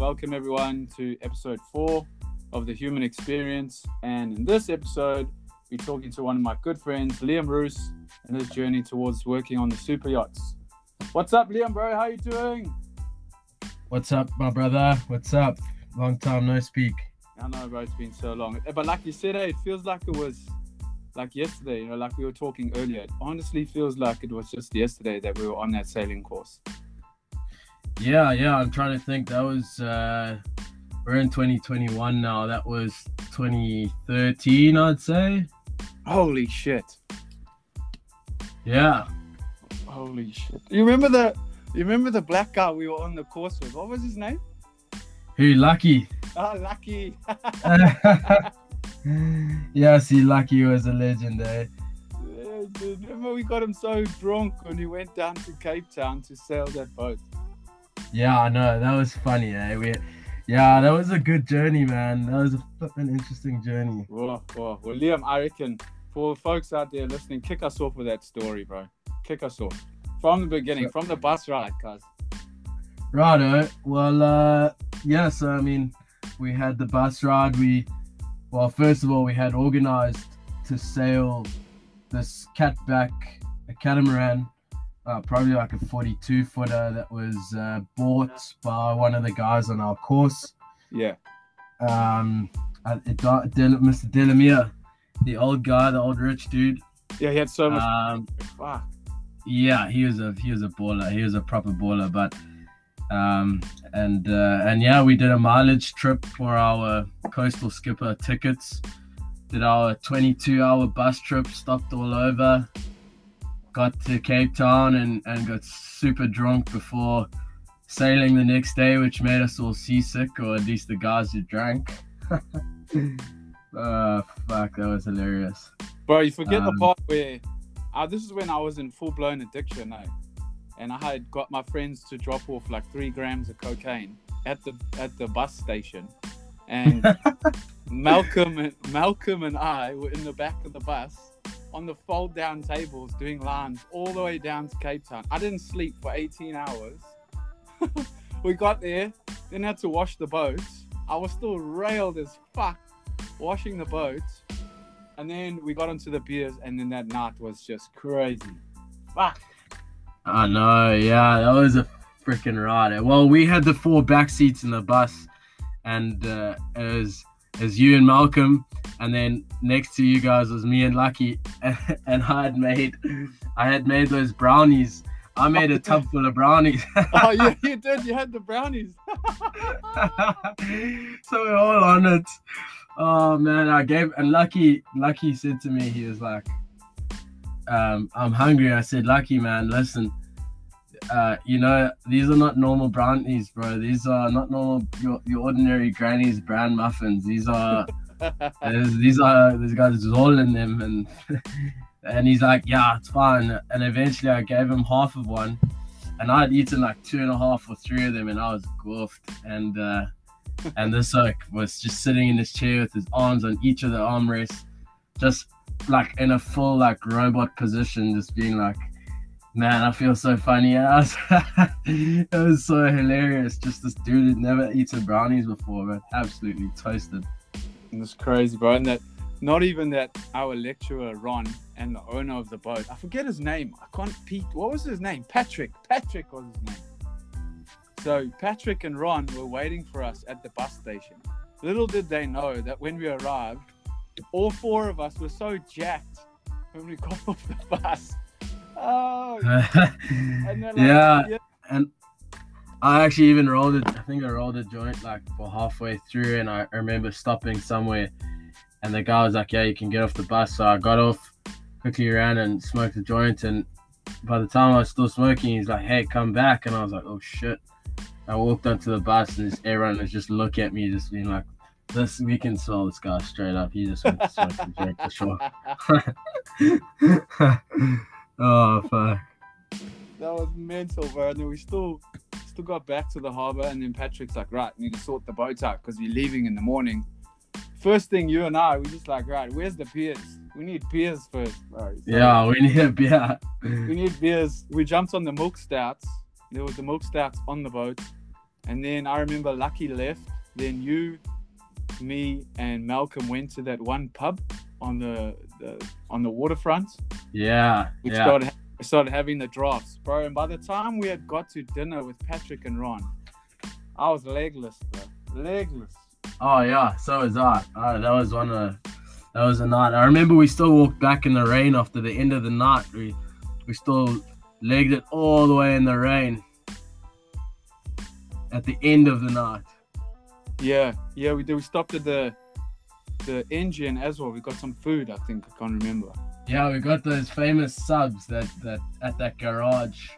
Welcome everyone to episode four of the Human Experience. And in this episode, we're talking to one of my good friends, Liam Roos, and his journey towards working on the super yachts. What's up, Liam, bro? How you doing? What's up, my brother? What's up? Long time no speak. I know, bro. It's been so long. But like you said, eh, it feels like it was like yesterday. You know, like we were talking earlier. It honestly feels like it was just yesterday that we were on that sailing course. Yeah, yeah. I'm trying to think. That was uh we're in 2021 now. That was 2013, I'd say. Holy shit! Yeah. Holy shit! You remember the? You remember the black guy we were on the course with? What was his name? Who lucky? Ah, Lucky. yeah, see, Lucky was a legend, eh? Yeah, dude. Remember we got him so drunk when he went down to Cape Town to sail that boat. Yeah, I know. That was funny, eh? We, yeah, that was a good journey, man. That was a interesting journey. Whoa, whoa. Well, Liam, I reckon for folks out there listening, kick us off with that story, bro. Kick us off from the beginning, from the bus ride, cuz. Righto. Well, uh, yeah. So I mean, we had the bus ride. We, well, first of all, we had organized to sail this catback, a catamaran, uh, probably like a 42 footer that was uh, bought by one of the guys on our course. Yeah. Um, uh, it, Mr. Delamere, the old guy, the old rich dude. Yeah, he had so much. Um, Fuck. yeah, he was a he was a baller. He was a proper baller. But um, and uh, and yeah, we did a mileage trip for our coastal skipper tickets. Did our 22 hour bus trip, stopped all over, got to Cape Town and and got super drunk before sailing the next day, which made us all seasick, or at least the guys who drank. uh, fuck, that was hilarious. Bro, you forget the Um, part where uh, this is when I was in full blown addiction, eh? And I had got my friends to drop off like three grams of cocaine at the at the bus station. And Malcolm and Malcolm and I were in the back of the bus on the fold down tables doing lines all the way down to Cape Town. I didn't sleep for 18 hours. we got there, then had to wash the boats. I was still railed as fuck washing the boats. And then we got onto the beers, and then that night was just crazy. Fuck. I know, yeah, that was a freaking ride. Well, we had the four back seats in the bus, and uh, it was as you and Malcolm, and then next to you guys was me and Lucky, and I had made, I had made those brownies. I made a tub full of brownies, Oh, yeah, you did. You had the brownies. so we're all on it. Oh man, I gave and Lucky, Lucky said to me, he was like, um, "I'm hungry." I said, "Lucky man, listen." Uh, you know, these are not normal brownies, bro. These are not normal your, your ordinary granny's brown muffins. These are these are these guys all in them, and and he's like, yeah, it's fine. And eventually, I gave him half of one, and I had eaten like two and a half or three of them, and I was goofed. And uh, and this like was just sitting in his chair with his arms on each of the armrests, just like in a full like robot position, just being like. Man, I feel so funny. I was, it was so hilarious. Just this dude had never eaten brownies before, but absolutely toasted. It's crazy, bro. And that not even that our lecturer Ron and the owner of the boat, I forget his name. I can't Pete. What was his name? Patrick. Patrick was his name. So Patrick and Ron were waiting for us at the bus station. Little did they know that when we arrived, all four of us were so jacked when we got off the bus. Oh, and like, yeah, and I actually even rolled it. I think I rolled a joint like for halfway through, and I remember stopping somewhere, and the guy was like, "Yeah, you can get off the bus." So I got off, quickly ran and smoked a joint, and by the time I was still smoking, he's like, "Hey, come back," and I was like, "Oh shit." I walked onto the bus, and this everyone was just look at me, just being like, "This we can smell this guy straight up. He just went to smoke a joint for sure." oh fuck. That was mental, bro. And then we still still got back to the harbor, and then Patrick's like, right, we need to sort the boat out because we're leaving in the morning. First thing, you and I, we just like, right, where's the piers? We need beers first, bro. So Yeah, we need a beer. We need beers. We jumped on the milk stouts. There was the milk stouts on the boat. And then I remember Lucky left. Then you, me, and Malcolm went to that one pub on the, the on the waterfront. Yeah, We yeah. started started having the drafts, bro. And by the time we had got to dinner with Patrick and Ron, I was legless, bro. Legless. Oh yeah, so was I. Oh, that was one of that was a night. I remember we still walked back in the rain after the end of the night. We we still legged it all the way in the rain at the end of the night. Yeah, yeah, we did. We stopped at the the Engen as well. We got some food. I think I can't remember. Yeah, we got those famous subs that that at that garage,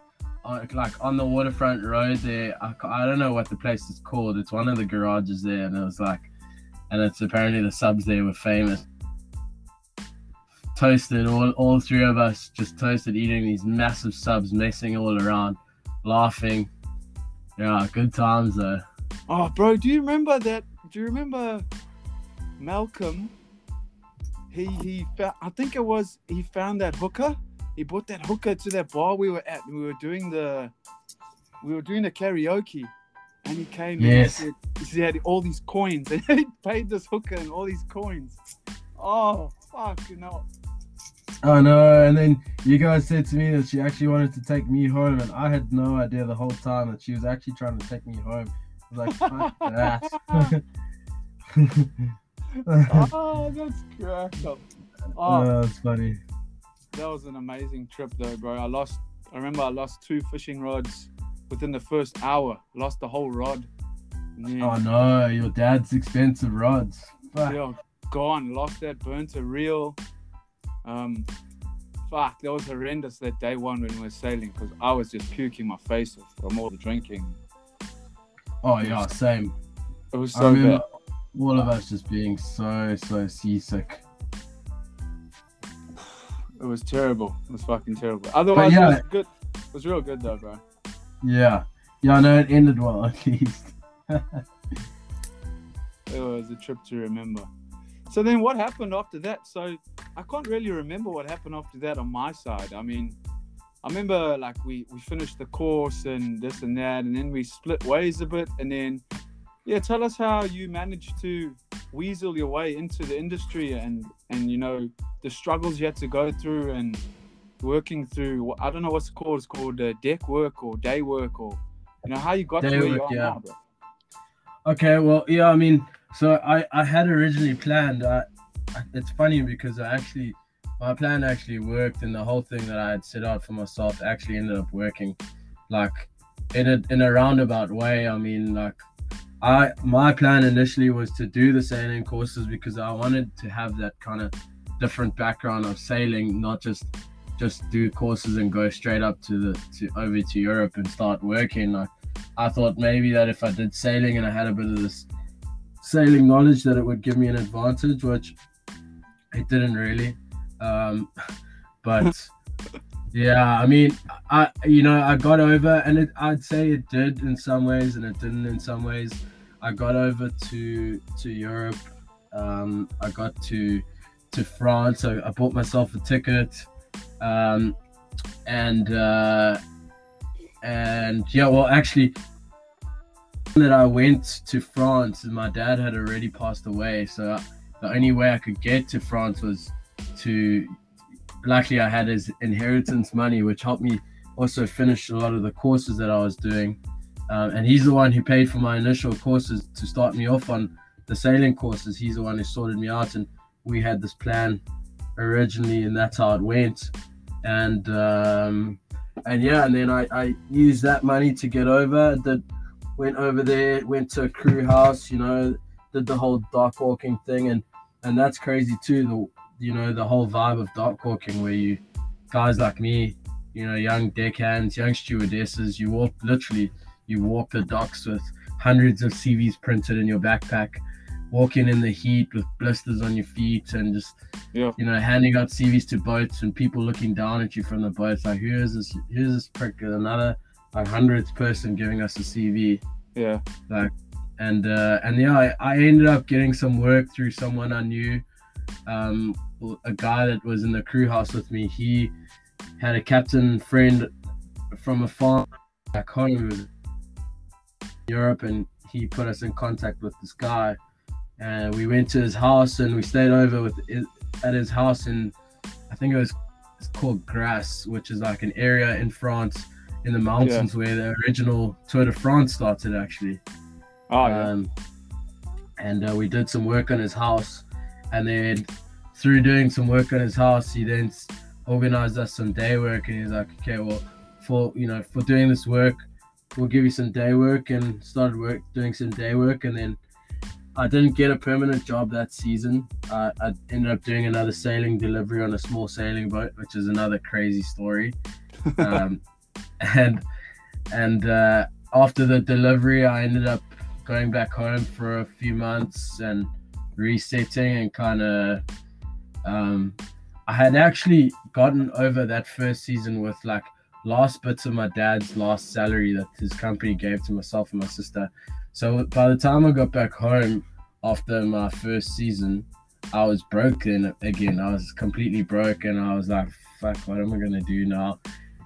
on, like on the waterfront road there. I, I don't know what the place is called. It's one of the garages there, and it was like, and it's apparently the subs there were famous. Toasted, all all three of us just toasted, eating these massive subs, messing all around, laughing. Yeah, good times though. Oh, bro, do you remember that? Do you remember Malcolm? He he found. I think it was he found that hooker. He brought that hooker to that bar we were at. We were doing the we were doing the karaoke, and he came. Yes. And he, said, he had all these coins, and he paid this hooker and all these coins. Oh fuck, you know. Oh no! And then you guys said to me that she actually wanted to take me home, and I had no idea the whole time that she was actually trying to take me home. I was like, "Fuck that!" Oh, that's cracked up. Oh, oh, that's funny. That was an amazing trip, though, bro. I lost. I remember I lost two fishing rods within the first hour. Lost the whole rod. Then, Oh no! Your dad's expensive rods. Fuck. yeah, gone. Lost that. Burnt a reel. Um, fuck. That was horrendous that day one when we were sailing because I was just puking my face off from all the drinking. Oh yeah, same. It was I so remember bad. All of us just being so so seasick. It was terrible. It was fucking terrible. Otherwise, yeah. it was good. It was real good though, bro. Yeah, yeah. I know it ended well at least. It was a trip to remember. So then what happened after that? So I can't really remember what happened after that on my side. I mean, I remember like we, we finished the course and this and that, and then we split ways a bit. And then, yeah, tell us how you managed to weasel your way into the industry and, and you know, the struggles you had to go through and working through, I don't know what's it called. It's called uh, deck work or day work or, you know, how you got Day to where you are yeah. now, bro. Okay, well, yeah, I mean, so I I had originally planned. I, I it's funny because I actually my plan actually worked, and the whole thing that I had set out for myself actually ended up working, like in a in a roundabout way. I mean, like I my plan initially was to do the sailing courses because I wanted to have that kind of different background of sailing, not just just do courses and go straight up to the to over to Europe and start working. Like I thought maybe that if I did sailing and I had a bit of this sailing knowledge, that it would give me an advantage, which it didn't really. Um, but yeah, I mean, I you know I got over, and it, I'd say it did in some ways, and it didn't in some ways. I got over to to Europe. Um, I got to to France. I, I bought myself a ticket, um, and uh, and yeah, well, actually, that I went to France, my dad had already passed away, so the only way I could get to France was to. Luckily, I had his inheritance money, which helped me also finish a lot of the courses that I was doing. Um, and he's the one who paid for my initial courses to start me off on the sailing courses. He's the one who sorted me out, and we had this plan originally, and that's how it went. And um, and yeah, and then I, I used that money to get over. Did went over there, went to a crew house, you know, did the whole dock walking thing, and and that's crazy too. The you know the whole vibe of dock walking, where you guys like me, you know, young deckhands, young stewardesses, you walk literally, you walk the docks with hundreds of CVs printed in your backpack, walking in the heat with blisters on your feet, and just Yeah. you know, handing out CVs to boats and people looking down at you from the boats, like, here's this, here's this prick, another like hundredth person giving us a CV, Yeah. Like and uh, and yeah, I, I ended up getting some work through someone I knew, um, a guy that was in the crew house with me. He had a captain friend from a farm back home Europe, and he put us in contact with this guy, and we went to his house and we stayed over with at his house in I think it was it's called Grasse, which is like an area in France in the mountains yeah. where the original Tour de France started actually. Oh yeah. Um, and uh, we did some work on his house, and then through doing some work on his house, he then organized us some day work, and he's like, okay, well, for you know, for doing this work, we'll give you some day work, and started work doing some day work, and then I didn't get a permanent job that season. Uh, I ended up doing another sailing delivery on a small sailing boat, which is another crazy story. Um, and and uh, after the delivery, I ended up going back home for a few months and resetting and kind of. Um, I had actually gotten over that first season with like last bits of my dad's last salary that his company gave to myself and my sister so by the time I got back home after my first season, I was broken again. I was completely broken. I was like, fuck, what am I gonna do now?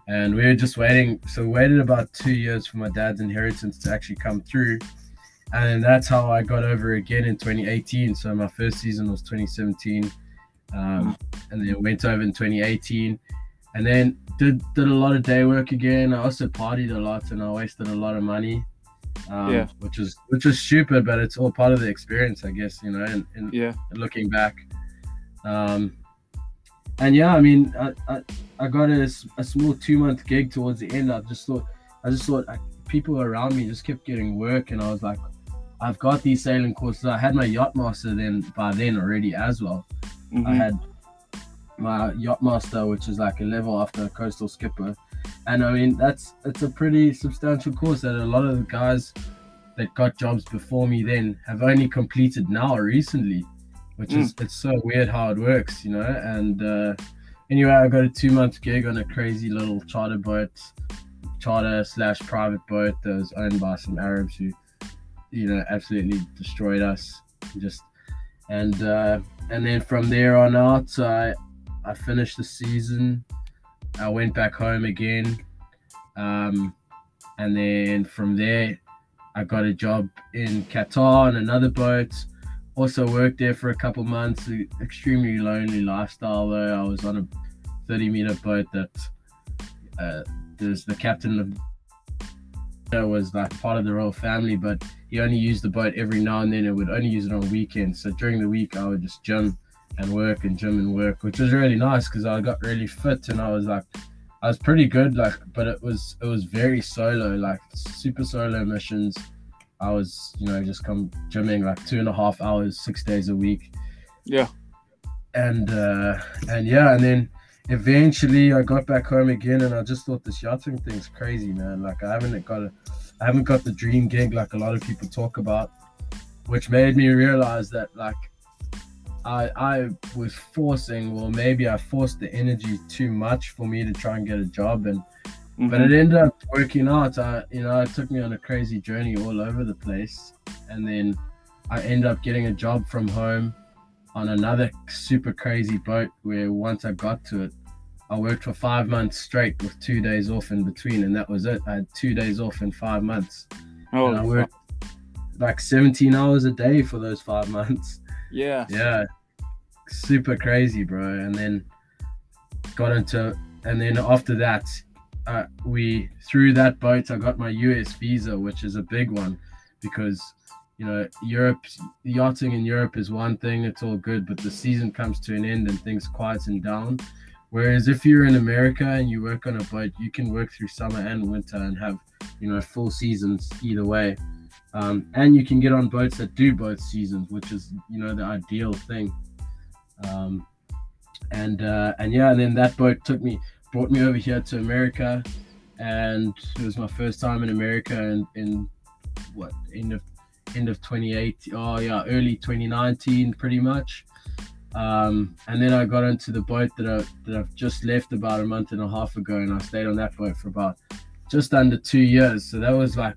And we were just waiting. So we waited about two years for my dad's inheritance to actually come through. And that's how I got over again in 2018. So my first season was 2017. Um, and then it went over in 2018. And then did did a lot of day work again. I also partied a lot and I wasted a lot of money um, yeah. which is which is stupid, but it's all part of the experience, I guess. You know, and, and yeah, looking back, um, and yeah, I mean, I I, I got a, a small two month gig towards the end. I just thought, I just thought I, people around me just kept getting work, and I was like, I've got these sailing courses. I had my yacht master then by then already as well. Mm-hmm. I had my yacht master, which is like a level after a coastal skipper and I mean that's it's a pretty substantial course that a lot of the guys that got jobs before me then have only completed now recently, which mm. is it's so weird how it works, you know. And uh, anyway, I got a two month gig on a crazy little charter boat, charter slash private boat that was owned by some Arabs who, you know, absolutely destroyed us. Just and uh, and then from there on out, I I finished the season I went back home again. Um, and then from there, I got a job in Qatar on another boat. Also worked there for a couple months. Extremely lonely lifestyle though. I was on a 30 meter boat that uh, there's the captain of was like part of the royal family, but he only used the boat every now and then and would only use it on weekends. So during the week, I would just jump and work and gym and work, which was really nice because I got really fit and I was like, I was pretty good. Like, but it was it was very solo, like super solo missions. I was, you know, just come gymming like two and a half hours, six days a week. Yeah. And uh and yeah, and then eventually I got back home again and I just thought this yachting thing's crazy, man. Like I haven't got a I haven't got the dream gig like a lot of people talk about, which made me realize that like I I was forcing, well, maybe I forced the energy too much for me to try and get a job, and mm-hmm. but it ended up working out. I you know it took me on a crazy journey all over the place, and then I ended up getting a job from home on another super crazy boat where once I got to it, I worked for five months straight with two days off in between, and that was it. I had two days off in five months. Oh, and I worked like 17 hours a day for those five months. Yeah. Yeah. Super crazy, bro. And then got into, and then after that, uh, we through that boat, I got my US visa, which is a big one because you know Europe yachting in Europe is one thing, it's all good, but the season comes to an end and things quieten down. Whereas if you're in America and you work on a boat, you can work through summer and winter and have you know full seasons either way. Um, and you can get on boats that do both seasons, which is you know the ideal thing. Um, and uh, and yeah, and then that boat took me, brought me over here to America, and it was my first time in America in, in what end of end of 2018 oh yeah early 2019 pretty much. Um, and then I got into the boat that, I, that I've just left about a month and a half ago and I stayed on that boat for about just under two years. So that was like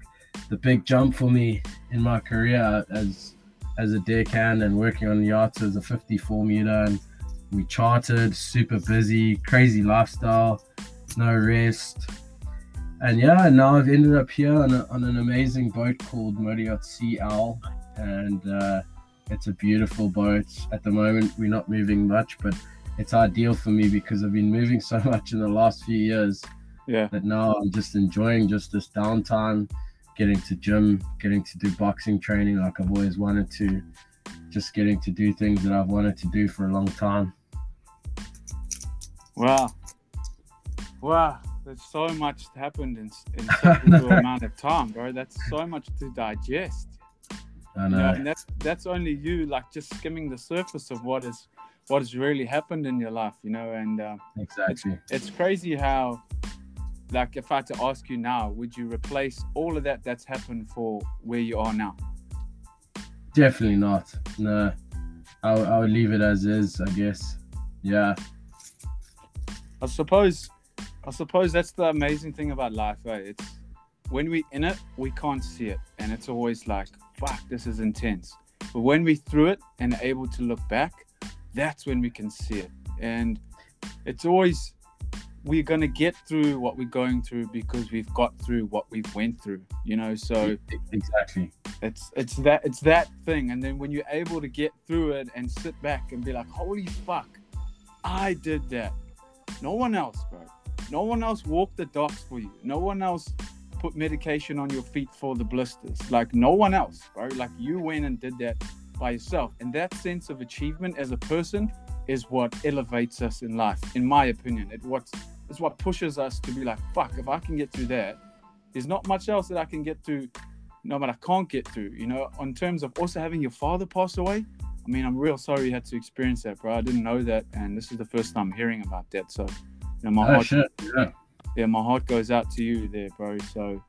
the big jump for me in my career as as a deckhand and working on yachts as a 54 meter and we chartered super busy crazy lifestyle no rest and yeah, now I've ended up here on, a, on an amazing boat called Modiot Sea Owl, and uh, it's a beautiful boat. At the moment, we're not moving much, but it's ideal for me because I've been moving so much in the last few years. Yeah. That now I'm just enjoying just this downtime, getting to gym, getting to do boxing training like I've always wanted to, just getting to do things that I've wanted to do for a long time. Wow. Wow. There's so much happened in, in such a little amount of time, bro. That's so much to digest. I You know. know, and that's that's only you like just skimming the surface of what is what has really happened in your life, you know, and uh, exactly. it's crazy how like if I had to ask you now, would you replace all of that that's happened for where you are now? Definitely not. No. I, would- I would leave it as is, I guess. Yeah. I suppose I suppose that's the amazing thing about life, Right? It's when we're in it, we can't see it. And it's always like, fuck, this is intense. But when we through it and are able to look back, that's when we can see it. And it's always we're gonna get through what we're going through because we've got through what we've went through, you know. So Exactly. it's it's that it's that thing. And then when you're able to get through it and sit back and be like, holy fuck, I did that. No one else, bro. No one else walked the docks for you. No one else put medication on your feet for the blisters. Like no one else, bro. Like you went and did that by yourself. And that sense of achievement as a person is what elevates us in life, in my opinion. It what it's what pushes us to be like, fuck, if I can get through that, there's not much else that I can get through, no, but I can't get through. You know, in terms of also having your father pass away. I mean, I'm real sorry you had to experience that, bro. I didn't know that, and this is the first time hearing about that. So, you know, my Oh, heart, shit. Yeah. yeah, my heart goes out to you there, bro. So,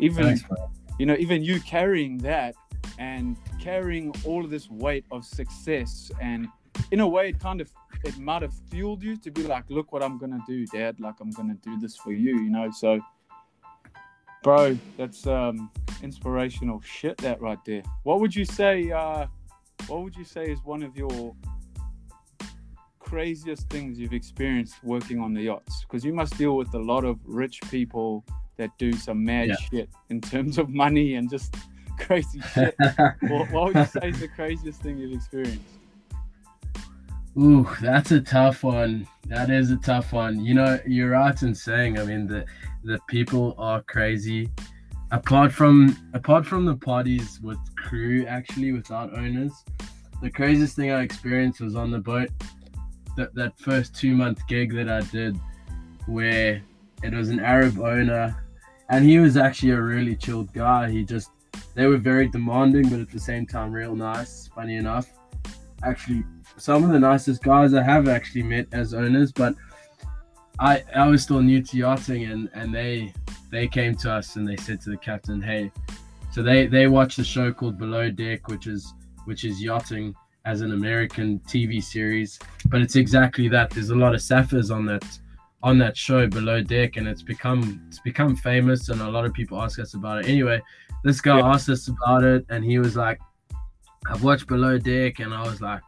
even Thanks, you know, even you carrying that and carrying all of this weight of success, and in a way, it kind of it might have fueled you to be like, look what I'm gonna do, Dad. Like I'm gonna do this for you, you know. So, bro, that's um inspirational shit. That right there. What would you say? uh What would you say is one of your craziest things you've experienced working on the yachts? Because you must deal with a lot of rich people that do some mad Yeah. shit in terms of money and just crazy shit. what, what would you say is the craziest thing you've experienced? Ooh, that's a tough one. That is a tough one. You know, you're right in saying. I mean, the the people are crazy. Apart from apart from the parties with crew, actually without owners, the craziest thing I experienced was on the boat. That that first two month gig that I did, where it was an Arab owner, and he was actually a really chilled guy. He just they were very demanding, but at the same time real nice. Funny enough, actually some of the nicest guys I have actually met as owners, but I I was still new to yachting and and they they came to us and they said to the captain, hey, so they they watched a show called Below Deck, which is which is yachting as an American TV series, but it's exactly that. There's a lot of sapphirs on that on that show Below Deck, and it's become it's become famous, and a lot of people ask us about it. Anyway, this guy Yeah. asked us about it, and he was like, "I've watched Below Deck," and I was like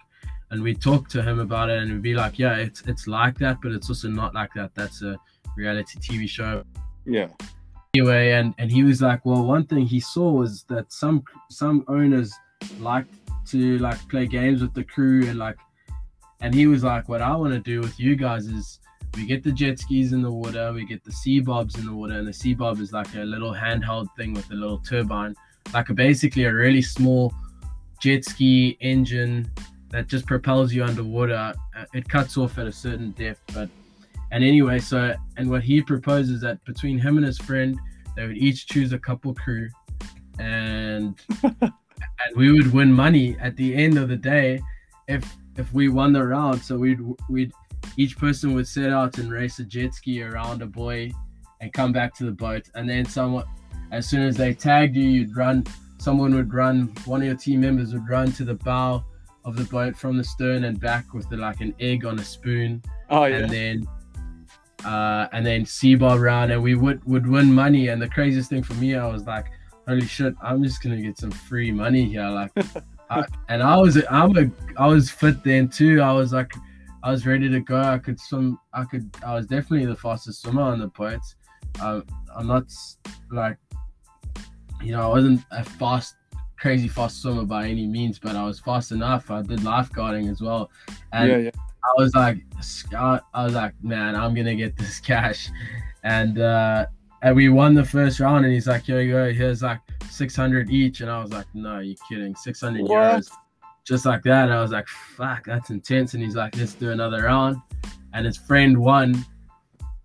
and we talked to him about it and we'd be like yeah it's it's like that but it's also not like that that's a reality tv show Yeah. anyway and and he was like well one thing he saw was that some some owners like to like play games with the crew and like and he was like what i want to do with you guys is we get the jet skis in the water we get the sea bobs in the water and the sea bob is like a little handheld thing with a little turbine like a, basically a really small jet ski engine that just propels you underwater. Uh, it cuts off at a certain depth but and anyway so and what he proposes that between him and his friend they would each choose a couple crew and and we would win money at the end of the day if if we won the round. So we'd we'd each person would set out and race a jet ski around a buoy and come back to the boat. And then someone as soon as they tagged you you'd run someone would run one of your team members would run to the bow of the boat from the stern and back with the, like an egg on a spoon Oh yeah. and then uh, and then Seabob round, and we would would win money. And the craziest thing for me, I was like, "Holy shit! I'm just gonna get some free money here!" Like, I, and I was I'm a I was fit then too. I was like, I was ready to go. I could swim. I could. I was definitely the fastest swimmer on the boats. I, I'm not like, you know, I wasn't a fast, crazy fast swimmer by any means, but I was fast enough. I did lifeguarding as well, and yeah, yeah. I was like, I I was like, man, I'm gonna get this cash, and uh, and we won the first round, and he's like, here you go, here's like 600 each, and I was like, no, you're kidding, 600 What? euros, just like that. And I was like, fuck, that's intense, and he's like, let's do another round, and his friend won.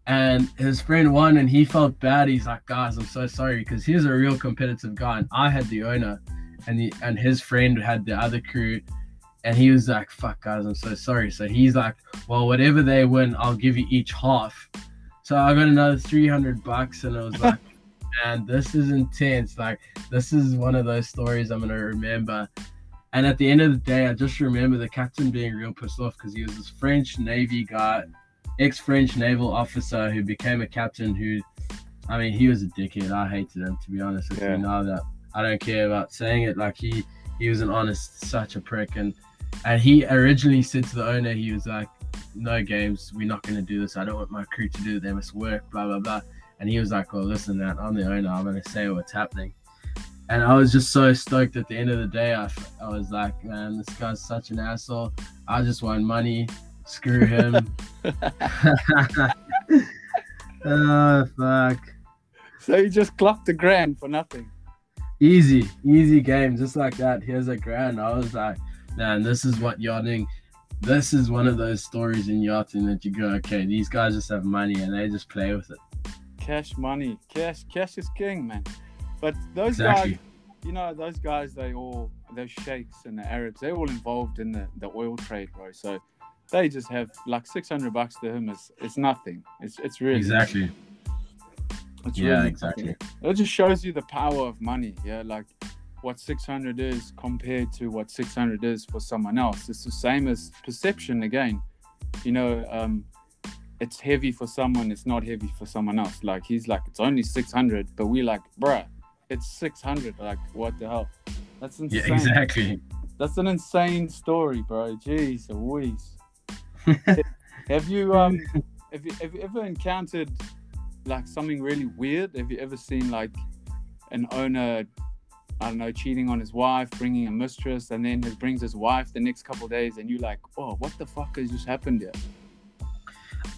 And his friend won, and he felt bad. He's like, "Guys, I'm so sorry," because he's a real competitive guy, and I had the owner, and the and his friend had the other crew, and he was like, "Fuck, guys, I'm so sorry." So he's like, "Well, whatever they win, I'll give you each half." So I got another 300 bucks, and I was like, "Man, this is intense. Like, this is one of those stories I'm gonna remember." And at the end of the day, I just remember the captain being real pissed off because he was this French Navy guy, ex-French naval officer who became a captain. Who, I mean, he was a dickhead. I hated him to be honest with Yeah. you. Now that I don't care about saying it, like he he was an honest, such a prick, and and he originally said to the owner, he was like, "No games, we're not going to do this. I don't want my crew to do it. They must work." Blah blah blah. And he was like, "Well, listen, man, I'm the owner. I'm going to say what's happening." And I was just so stoked at the end of the day. I, I was like, man, this guy's such an asshole. I just want money. Screw him. oh, fuck. So you just clocked a grand for nothing. Easy, easy game. Just like that. Here's a grand. I was like, man, this is what yachting, this is one of those stories in yachting that you go, okay, these guys just have money and they just play with it. Cash money, cash, cash is king, man. But those Exactly. guys, you know, those guys, they all, those sheikhs and the Arabs, they're all involved in the, the oil trade, bro. So they just have like 600 bucks to him is it's nothing. It's it's really Exactly. It's Yeah, really exactly. It just shows you the power of money. Yeah, like what 600 is compared to what 600 is for someone else. It's the same as perception again. You know, um, it's heavy for someone, it's not heavy for someone else. Like he's like, it's only 600, but we like, bruh, it's 600. Like, what the hell? That's insane. Yeah, exactly. That's an insane story, bro. Jeez Louise. have you um have you, have you ever encountered like something really weird? Have you ever seen like an owner, I don't know, cheating on his wife, bringing a mistress, and then he brings his wife the next couple days, and you're like, oh, what the fuck has just happened here?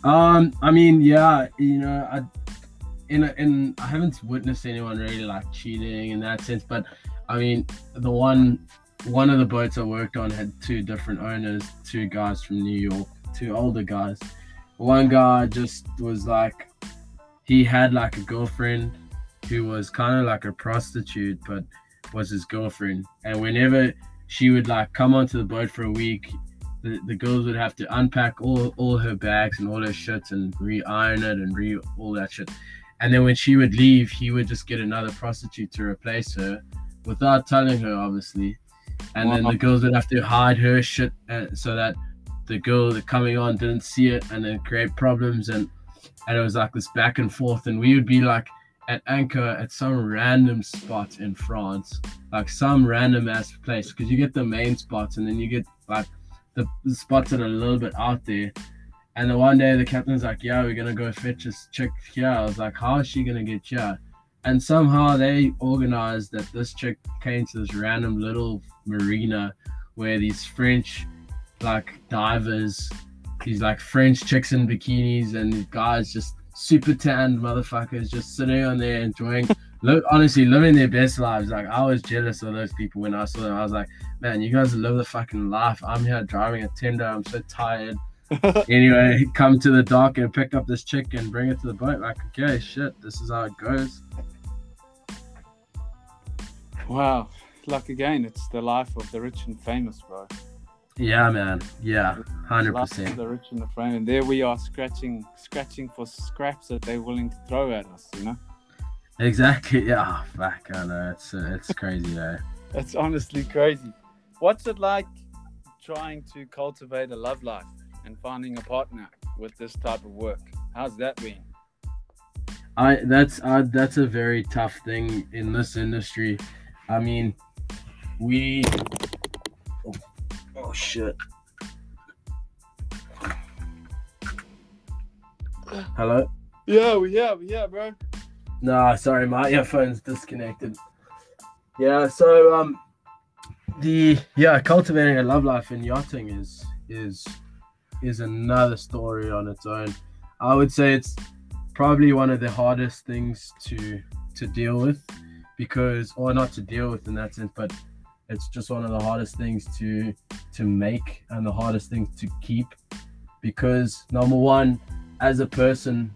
Um, I mean, yeah, you know, I in a, in I haven't witnessed anyone really like cheating in that sense, but I mean, the one one of the boats I worked on had two different owners, two guys from New York, two older guys. One guy just was like he had like a girlfriend who was kind of like a prostitute, but was his girlfriend, and whenever she would like come onto the boat for a week, the, the girls would have to unpack all, all her bags and all her shit and re-iron it and re all that shit. And then when she would leave, he would just get another prostitute to replace her without telling her, obviously. And then the girls would have to hide her shit uh, so that the girl that coming on didn't see it and then create problems. And, and it was like this back and forth. And we would be like at anchor at some random spot in France, like some random ass place, because you get the main spots and then you get like the, the spots that are a little bit out there. And then one day the captain's like, "Yeah, we're gonna go fetch this chick here." I was like, "How is she gonna get here?" And somehow they organized that this chick came to this random little marina where these French like divers, these like French chicks in bikinis, and guys just super tanned motherfuckers just sitting on there enjoying. Look, honestly, living their best lives. Like I was jealous of those people when I saw them. I was like, man, you guys live the fucking life. I'm here driving a tender. I'm so tired. anyway, come to the dock and pick up this chick and bring it to the boat. Like, okay, shit, this is how it goes. wow. Like again, it's the life of the rich and famous, bro. Yeah, man. Yeah, hundred percent. the rich and the frame, And there we are scratching, scratching for scraps that they're willing to throw at us. You know, Exactly. Yeah. Oh, fuck. I know. It's uh, it's crazy, though. it's honestly crazy. What's it like trying to cultivate a love life and finding a partner with this type of work? How's that been? I that's uh, that's a very tough thing in this industry. I mean, we. Oh, shit. Hello. Yeah, we yeah, we yeah, bro. Nah, sorry, my earphones disconnected. Yeah, so um, the yeah, cultivating a love life in yachting is is is another story on its own. I would say it's probably one of the hardest things to to deal with because or not to deal with in that sense, but it's just one of the hardest things to to make and the hardest things to keep because number one, as a person,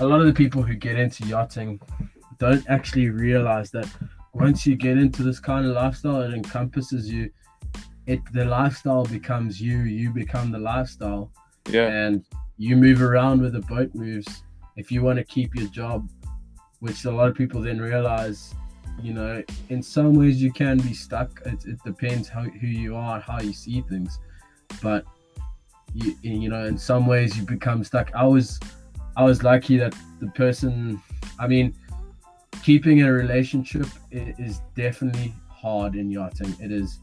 a lot of the people who get into yachting don't actually realize that once you get into this kind of lifestyle, it encompasses you. It the lifestyle becomes you. You become the lifestyle. Yeah. And you move around with the boat moves. If you want to keep your job, which a lot of people then realize, you know, in some ways you can be stuck. It, it depends how who you are, how you see things, but you you know, in some ways you become stuck. I was I was lucky that the person, I mean, keeping a relationship is definitely hard in yachting. It is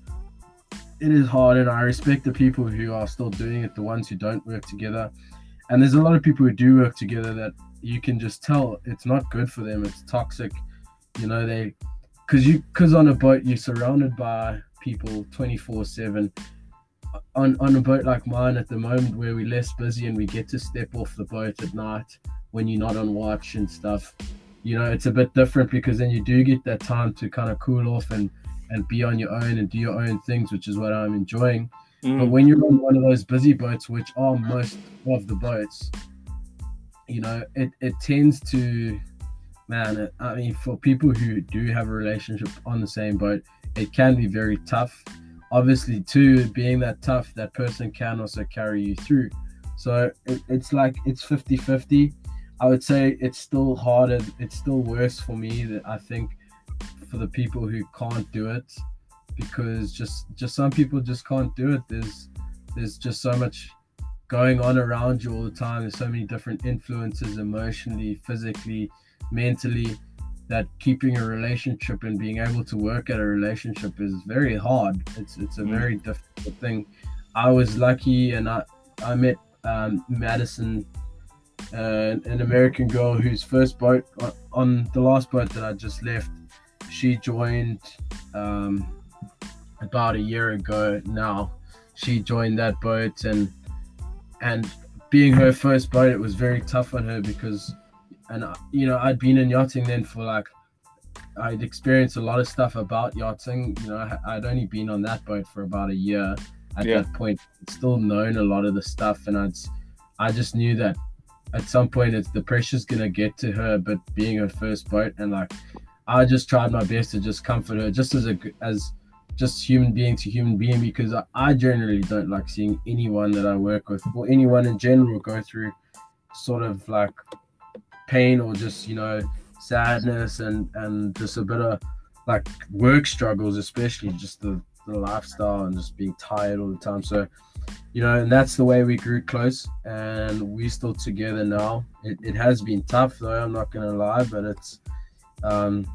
it is hard and I respect the people who are still doing it, the ones who don't work together. And there's a lot of people who do work together that you can just tell it's not good for them. It's toxic. You know, they because you because on a boat you're surrounded by people 24 7 on on a boat like mine at the moment where we're less busy and we get to step off the boat at night when you're not on watch and stuff you know it's a bit different because then you do get that time to kind of cool off and and be on your own and do your own things which is what i'm enjoying mm. but when you're on one of those busy boats which are most of the boats you know it, it tends to man uh, i mean for people who do have a relationship on the same boat it can be very tough obviously too being that tough that person can also carry you through so it, it's like it's 50 50 I would say it's still harder. It's still worse for me that I think for the people who can't do it because just just some people just can't do it. There's there's just so much going on around you all the time. There's so many different influences emotionally, physically, mentally that keeping a relationship and being able to work at a relationship is very hard. It's it's a mm. very difficult thing. I was lucky and I I met um, Madison uh, an American girl whose first boat on the last boat that I just left, she joined um, about a year ago now. She joined that boat and and being her first boat, it was very tough on her because and uh, you know I'd been in yachting then for like I'd experienced a lot of stuff about yachting. You know, I'd only been on that boat for about a year at yeah. that point. I'd still known a lot of the stuff, and I'd I just knew that at some point it's the pressure's gonna get to her but being her first boat and like i just tried my best to just comfort her just as a as just human being to human being because I, I generally don't like seeing anyone that i work with or anyone in general go through sort of like pain or just you know sadness and and just a bit of like work struggles especially just the, the lifestyle and just being tired all the time so you know, and that's the way we grew close, and we're still together now. It, it has been tough though, I'm not gonna lie, but it's um,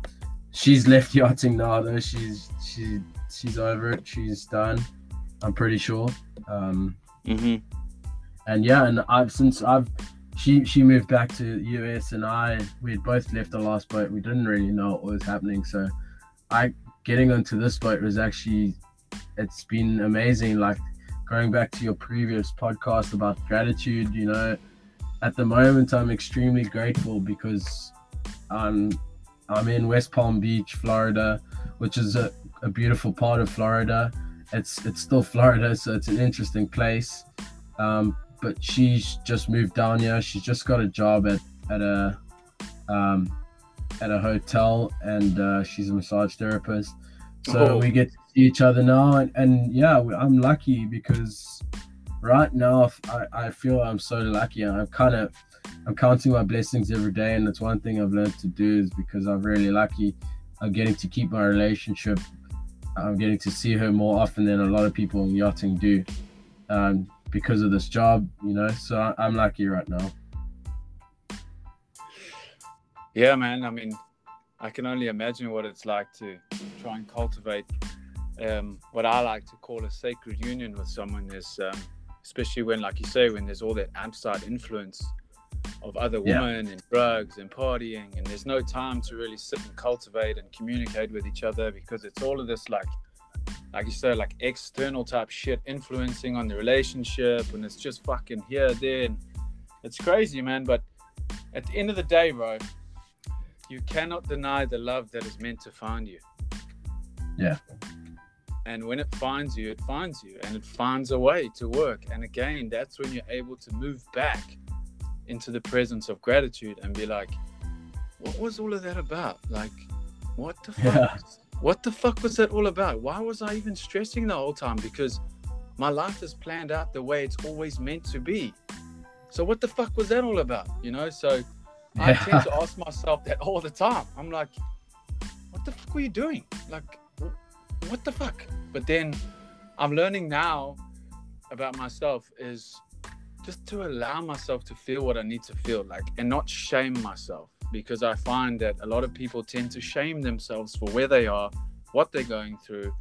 she's left yachting now though. She's she she's over it. She's done. I'm pretty sure. Um, mm-hmm. And yeah, and I've since I've she she moved back to US and I we had both left the last boat. We didn't really know what was happening, so I getting onto this boat was actually it's been amazing. Like going back to your previous podcast about gratitude, you know, at the moment I'm extremely grateful because I'm I'm in West Palm Beach, Florida, which is a, a beautiful part of Florida. It's it's still Florida, so it's an interesting place. Um, but she's just moved down here. She's just got a job at at a um, at a hotel, and uh, she's a massage therapist. So oh. we get to see each other now, and, and yeah, I'm lucky because right now I, I feel I'm so lucky. I'm kind of I'm counting my blessings every day, and that's one thing I've learned to do is because I'm really lucky. I'm getting to keep my relationship. I'm getting to see her more often than a lot of people in yachting do, um, because of this job, you know. So I, I'm lucky right now. Yeah, man. I mean, I can only imagine what it's like to try and cultivate um, what I like to call a sacred union with someone is, um, especially when, like you say, when there's all that outside influence. Of other Yeah. women and drugs and partying and there's no time to really sit and cultivate and communicate with each other because it's all of this like like you said like external type shit influencing on the relationship and it's just fucking here there and it's crazy man but at the end of the day bro you cannot deny the love that is meant to find you Yeah. and when it finds you it finds you and it finds a way to work and again that's when you're able to move back into the presence of gratitude and be like what was all of that about? Like what the fuck Yeah. what the fuck was that all about? Why was i even stressing the whole time? Because my life is planned out the way it's always meant to be. So what the fuck was that all about you know? So i Yeah. tend to ask myself that all the time. I'm like what the fuck were you doing? Like what the fuck? But then i'm learning now about myself is just to allow myself to feel what i need to feel like and not shame myself because i find that a lot of people tend to shame themselves for where they are what they're going through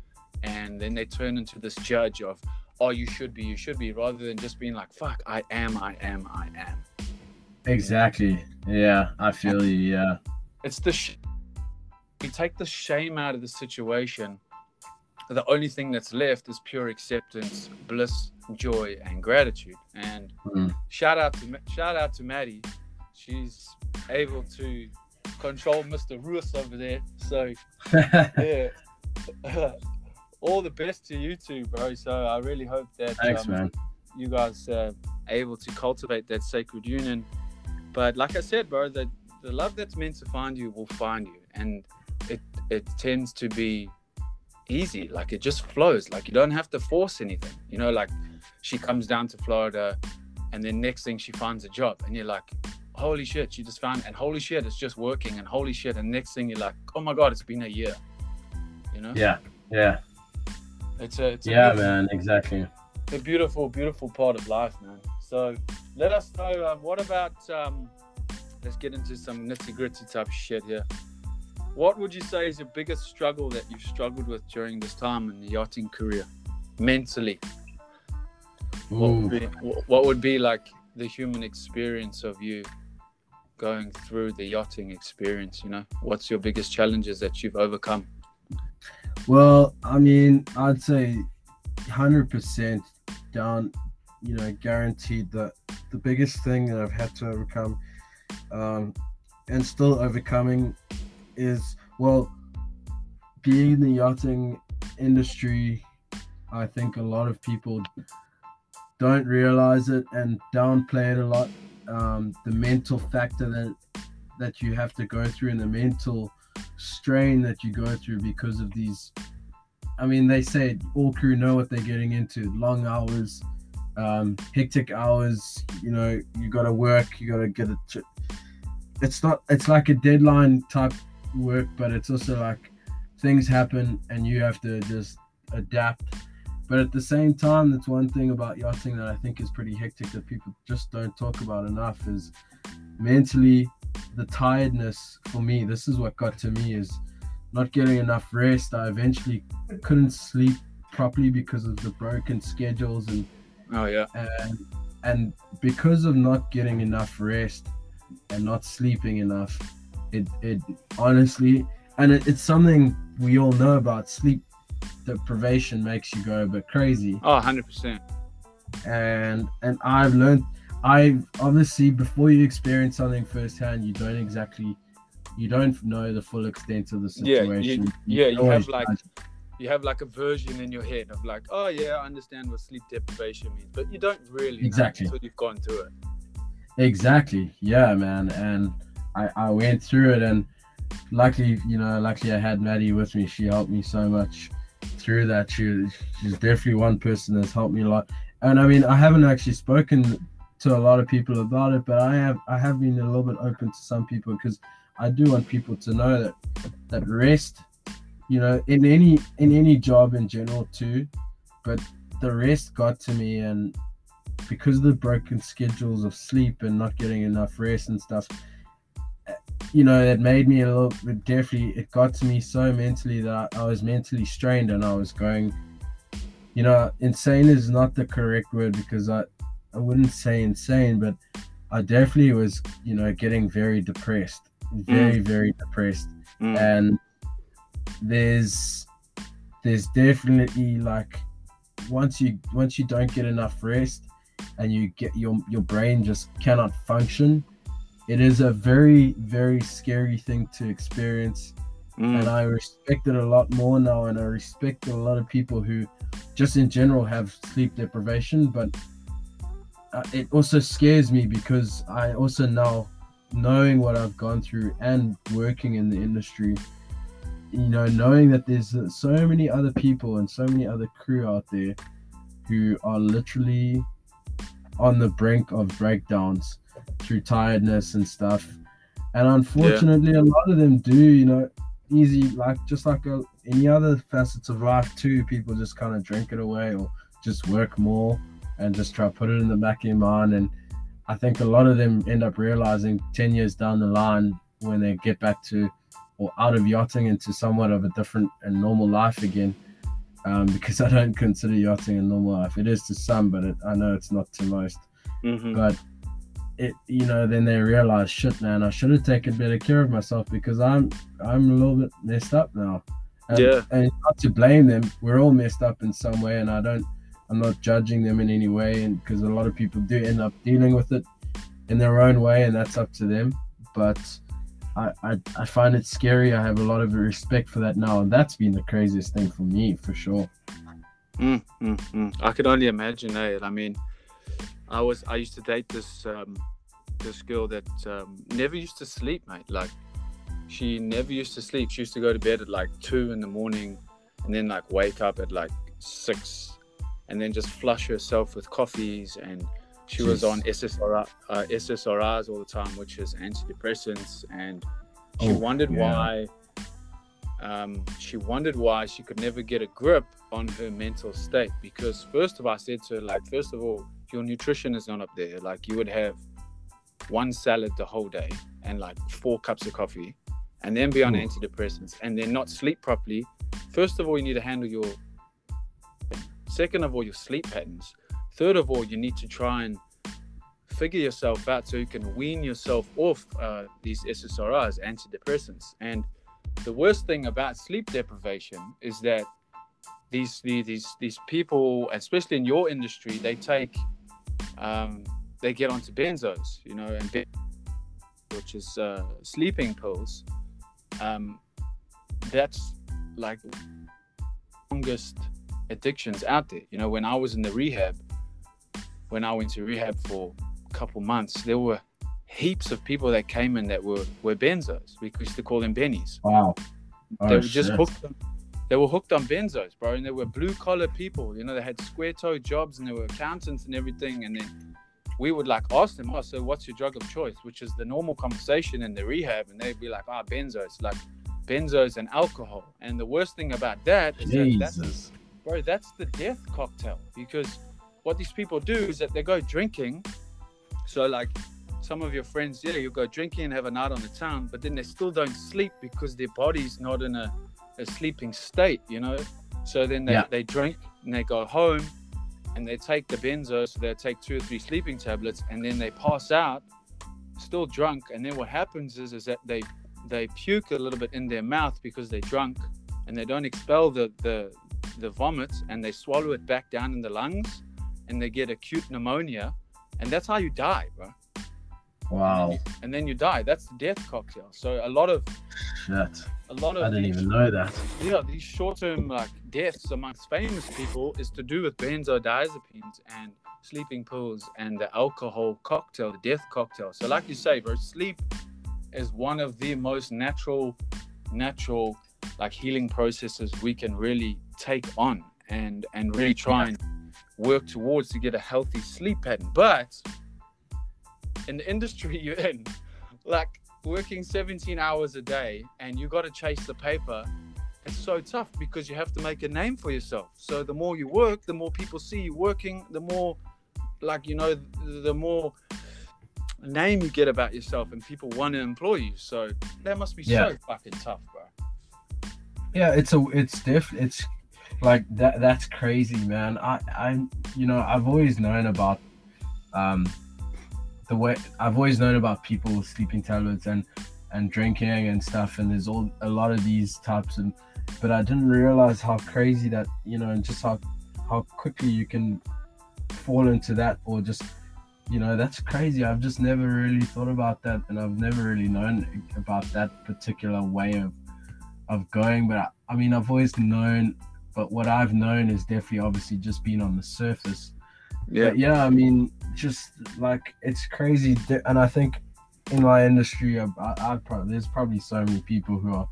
and then they turn into this judge of oh you should be you should be rather than just being like fuck i am i am i am Exactly. Yeah, I feel you. Yeah. it's the sh- you take the shame out of the situation the only thing that's left is pure acceptance bliss joy and gratitude and Mm. shout out to shout out to maddie she's able to control mr Roos over there so yeah all the best to you too, bro so i really hope that Thanks, um, man. you guys uh, able to cultivate that sacred union. But like I said, bro, the the love that's meant to find you will find you, and it it tends to be easy. Like it just flows. Like you don't have to force anything. You know, like she comes down to Florida, and then next thing she finds a job, and you're like. Holy shit, she just found, and holy shit, it's just working, and holy shit, and next thing you're like, oh my god, it's been a year, you know? Yeah. Yeah. It's a, it's a Yeah, man. Exactly. The beautiful, beautiful part of life, man. So let us know. Um, what about? Um, let's get into some nitty gritty type shit here. What would you say is your biggest struggle that you've struggled with during this time in the yachting career, mentally? What would, be, what would be like the human experience of you going through the yachting experience? You know, what's your biggest challenges that you've overcome? Well, I mean, I'd say 100% down, you know, guaranteed that the biggest thing that I've had to overcome um, and still overcoming is, well, being in the yachting industry, I think a lot of people don't realize it and downplay it a lot. Um, the mental factor that that you have to go through and the mental strain that you go through because of these i mean they say all crew know what they're getting into long hours um hectic hours you know you got to work you got to get it to, it's not it's like a deadline type work but it's also like things happen and you have to just adapt. But at the same time that's one thing about yachting that i think is pretty hectic that people just don't talk about enough is mentally the tiredness for me this is what got to me is not getting enough rest. I eventually couldn't sleep properly because of the broken schedules and Oh yeah, and and because of not getting enough rest and not sleeping enough it it honestly and it, it's something we all know about sleep deprivation makes you go a bit crazy oh 100 percent. and and I've learned I obviously before you experience something firsthand you don't exactly you don't know the full extent of the Yeah, situation. you, yeah, you have like judge. you have like a version in your head of like, oh yeah, I understand what sleep deprivation means, but you don't really know Exactly. until you've gone through it. exactly yeah man and I I went through it and luckily you know luckily I had Maddie with me. She helped me so much through that. She she's definitely one person that's helped me a lot. And I mean I haven't actually spoken to a lot of people about it but I have I have been a little bit open to some people because I do want people to know that that rest you know in any in any job in general too but the rest got to me and because of the broken schedules of sleep and not getting enough rest and stuff you know it made me a little bit definitely it got to me so mentally that I, was mentally strained and i was going you know insane is not the correct word because i i wouldn't say insane but I definitely was, you know, getting very depressed, very, very depressed. Mm. And there's there's definitely like once you once you don't get enough rest and you get your your brain just cannot function, it is a very, very scary thing to experience. And Mm. I respect it a lot more now, and I respect a lot of people who, just in general, have sleep deprivation. But uh, it also scares me because I also now, knowing what I've gone through and working in the industry, you know, knowing that there's so many other people and so many other crew out there who are literally on the brink of breakdowns through tiredness and stuff. And unfortunately, a lot of them do, you know, easy, like just like uh any other facets of life, too. People just kind of drink it away or just work more and just try to put it in the back of your mind. And I think a lot of them end up realizing 10 years down the line when they get back to or out of yachting into somewhat of a different and normal life again. Um, because I don't consider yachting a normal life. It is to some, but it, I know it's not to most Mhm. but it you know then they realize shit man i should have taken better care of myself because i'm i'm a little bit messed up now and, Yeah. and not to blame them we're all messed up in some way and i don't i'm not judging them in any way and because a lot of people do end up dealing with it in their own way and that's up to them but I, I i find it scary i have a lot of respect for that now and that's been the craziest thing for me for sure Mm, mm, mm. I could only imagine eh? I mean, I was I used to date this um, this girl that um, never used to sleep, mate. Like she never used to sleep. She used to go to bed at like two in the morning, and then like wake up at like six, and then just flush herself with coffees. And she was on SSRI, uh, SSRIs all the time, which is antidepressants, and she Oh, wondered yeah. why um, she wondered why she could never get a grip on her mental state because first of all I said to her like first of all your nutrition is not up there like you would have one salad the whole day and like four cups of coffee and then be on Ooh. antidepressants and then not sleep properly. First of all you need to handle your second of all your sleep patterns. Third of all you need to try and figure yourself out so you can wean yourself off uh, these SSRIs antidepressants. And the worst thing about sleep deprivation is that these these these people, especially in your industry, they take um, they get onto benzos, you know, and ben- which is uh, sleeping pills. Um, that's like longest addictions out there. You know, when I was in the rehab, when I went to rehab for a couple months, there were heaps of people that came in that were were benzos. We used to call them bennies wow they Oh, were just shit. hooked on, they were hooked on benzos bro and they were blue collar people you know they had square toe jobs and they were accountants and everything and then we would like ask them oh so what's your drug of choice? Which is the normal conversation in the rehab and they'd be like ah benzos like benzos and alcohol. And the worst thing about that is that that's, jesus. Bro that's the death cocktail because what these people do is that they go drinking. So like some of your friends yeah you go drinking and have a night on the town but then they still don't sleep because their body's not in a, a sleeping state you know? So then they, Yeah. they drink and they go home and they take the benzo so they take two or three sleeping tablets and then they pass out still drunk. And then what happens is is that they they puke a little bit in their mouth because they're drunk and they don't expel the the the vomit and they swallow it back down in the lungs and they get acute pneumonia and that's how you die bro wow. And then you die. That's the death cocktail. So a lot of shit. a lot of i didn't these- even know that. Yeah these short-term like deaths amongst famous people is to do with benzodiazepines and sleeping pills and the alcohol cocktail the death cocktail. So like you say bro sleep is one of the most natural natural like healing processes we can really take on and and really try and work towards to get a healthy sleep pattern. But in the industry you're in like working 17 hours a day and you got to chase the paper it's so tough because you have to make a name for yourself. So the more you work the more people see you working the more like you know the, more name you get about yourself and people want to employ you. So that must be Yeah. so fucking tough bro. Yeah it's a it's diff it's like that that's crazy man. I i you know i've always known about um the way I've always known about people with sleeping tablets and and drinking and stuff, and there's all a lot of these types and but I didn't realize how crazy that you know and just how how quickly you can fall into that or just you know that's crazy. I've just never really thought about that and i've never really known about that particular way of of going but I, I mean i've always known but what i've known is definitely obviously just being on the surface Yeah. but yeah i mean just like it's crazy and i think in my industry I, I, probably there's probably so many people who are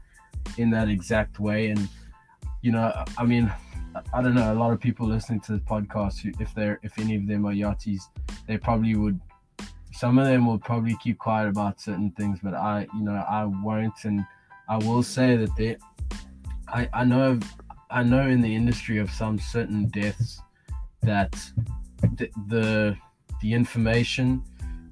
in that exact way and you know i mean I don't know. A lot of people listening to the podcast, who, if they're if any of them are yachties, they probably would. Some of them will probably keep quiet about certain things, but I, you know, I won't, and I will say that they, I, I know, I know in the industry of some certain deaths that the the, the information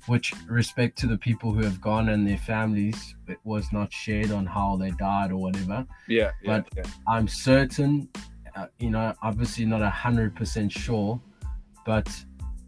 which respect to the people who have gone and their families it was not shared on how they died or whatever Yeah. Yeah. But- yeah. I'm certain, uh, you know, obviously not a hundred percent sure, but